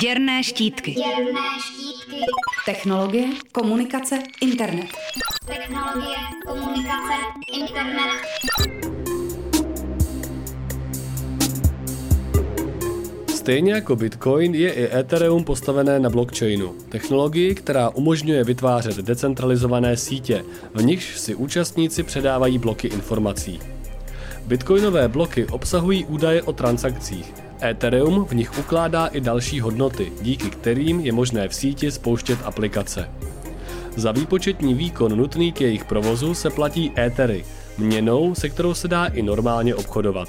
Děrné štítky. Děrné štítky. Technologie, komunikace, internet. Technologie, komunikace, internet. Stejně jako Bitcoin je i Ethereum postavené na blockchainu, technologii, která umožňuje vytvářet decentralizované sítě, v nichž si účastníci předávají bloky informací. Bitcoinové bloky obsahují údaje o transakcích. Ethereum v nich ukládá i další hodnoty, díky kterým je možné v síti spouštět aplikace. Za výpočetní výkon nutný k jejich provozu se platí Ethery, měnou, se kterou se dá i normálně obchodovat.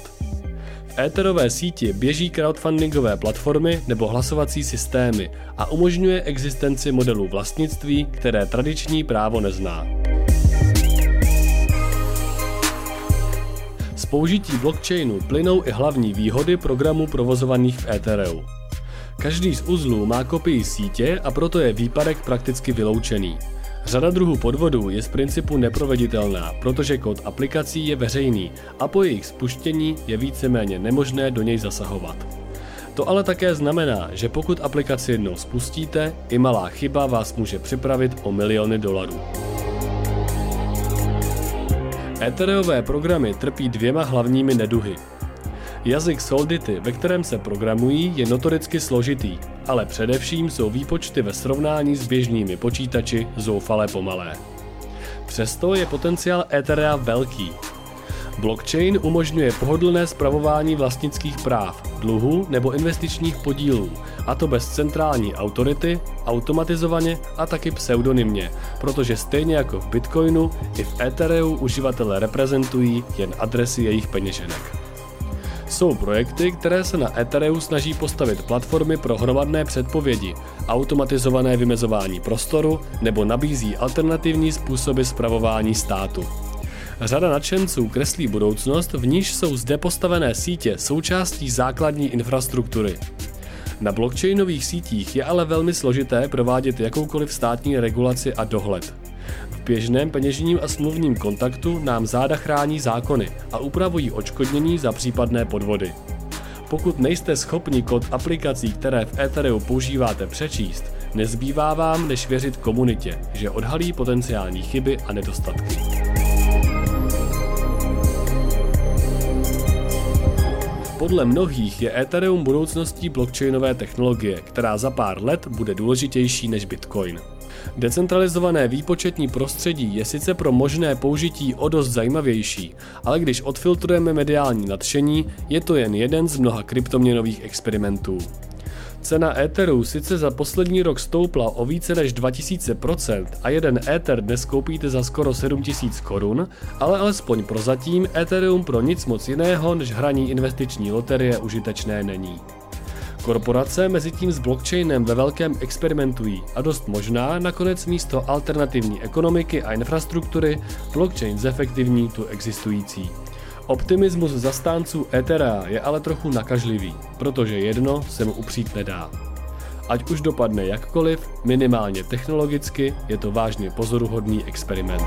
V éterové síti běží crowdfundingové platformy nebo hlasovací systémy a umožňuje existenci modelů vlastnictví, které tradiční právo nezná. Z použití blockchainu plynou i hlavní výhody programů provozovaných v Ethereu. Každý z uzlů má kopii sítě a proto je výpadek prakticky vyloučený. Řada druhů podvodů je z principu neproveditelná, protože kód aplikací je veřejný a po jejich spuštění je víceméně nemožné do něj zasahovat. To ale také znamená, že pokud aplikaci jednou spustíte, i malá chyba vás může připravit o miliony dolarů. Ethereové programy trpí dvěma hlavními neduhy. Jazyk Solidity, ve kterém se programují, je notoricky složitý, ale především jsou výpočty ve srovnání s běžnými počítači zoufale pomalé. Přesto je potenciál Etherea velký. Blockchain umožňuje pohodlné spravování vlastnických práv, dluhu nebo investičních podílů, a to bez centrální autority, automatizovaně a taky pseudonymně, protože stejně jako v Bitcoinu, i v Ethereu uživatelé reprezentují jen adresy jejich peněženek. Jsou projekty, které se na Ethereu snaží postavit platformy pro hromadné předpovědi, automatizované vymezování prostoru nebo nabízí alternativní způsoby spravování státu. Řada nadšenců kreslí budoucnost, v níž jsou zde postavené sítě součástí základní infrastruktury. Na blockchainových sítích je ale velmi složité provádět jakoukoliv státní regulaci a dohled. V běžném peněžním a smluvním kontaktu nám záda chrání zákony a upravují odškodnění za případné podvody. Pokud nejste schopni kód aplikací, které v Ethereu používáte přečíst, nezbývá vám než věřit komunitě, že odhalí potenciální chyby a nedostatky. Podle mnohých je Ethereum budoucností blockchainové technologie, která za pár let bude důležitější než Bitcoin. Decentralizované výpočetní prostředí je sice pro možné použití o dost zajímavější, ale když odfiltrujeme mediální nadšení, je to jen jeden z mnoha kryptoměnových experimentů. Cena Etheru sice za poslední rok stoupla o více než 2000% a jeden Ether dnes koupíte za skoro 7000 korun, ale alespoň prozatím Ethereum pro nic moc jiného než hraní investiční loterie užitečné není. Korporace mezi tím s blockchainem ve velkém experimentují a dost možná nakonec místo alternativní ekonomiky a infrastruktury blockchain zefektivní tu existující. Optimismus zastánců Ethera je ale trochu nakažlivý, protože jedno se mu upřít nedá. Ať už dopadne jakkoliv, minimálně technologicky je to vážně pozoruhodný experiment.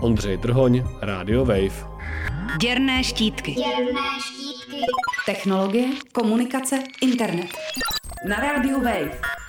Ondřej Drhoň, Radio Wave. Děrné štítky. Děrné štítky. Technologie, komunikace, internet. Na rádiu Wave.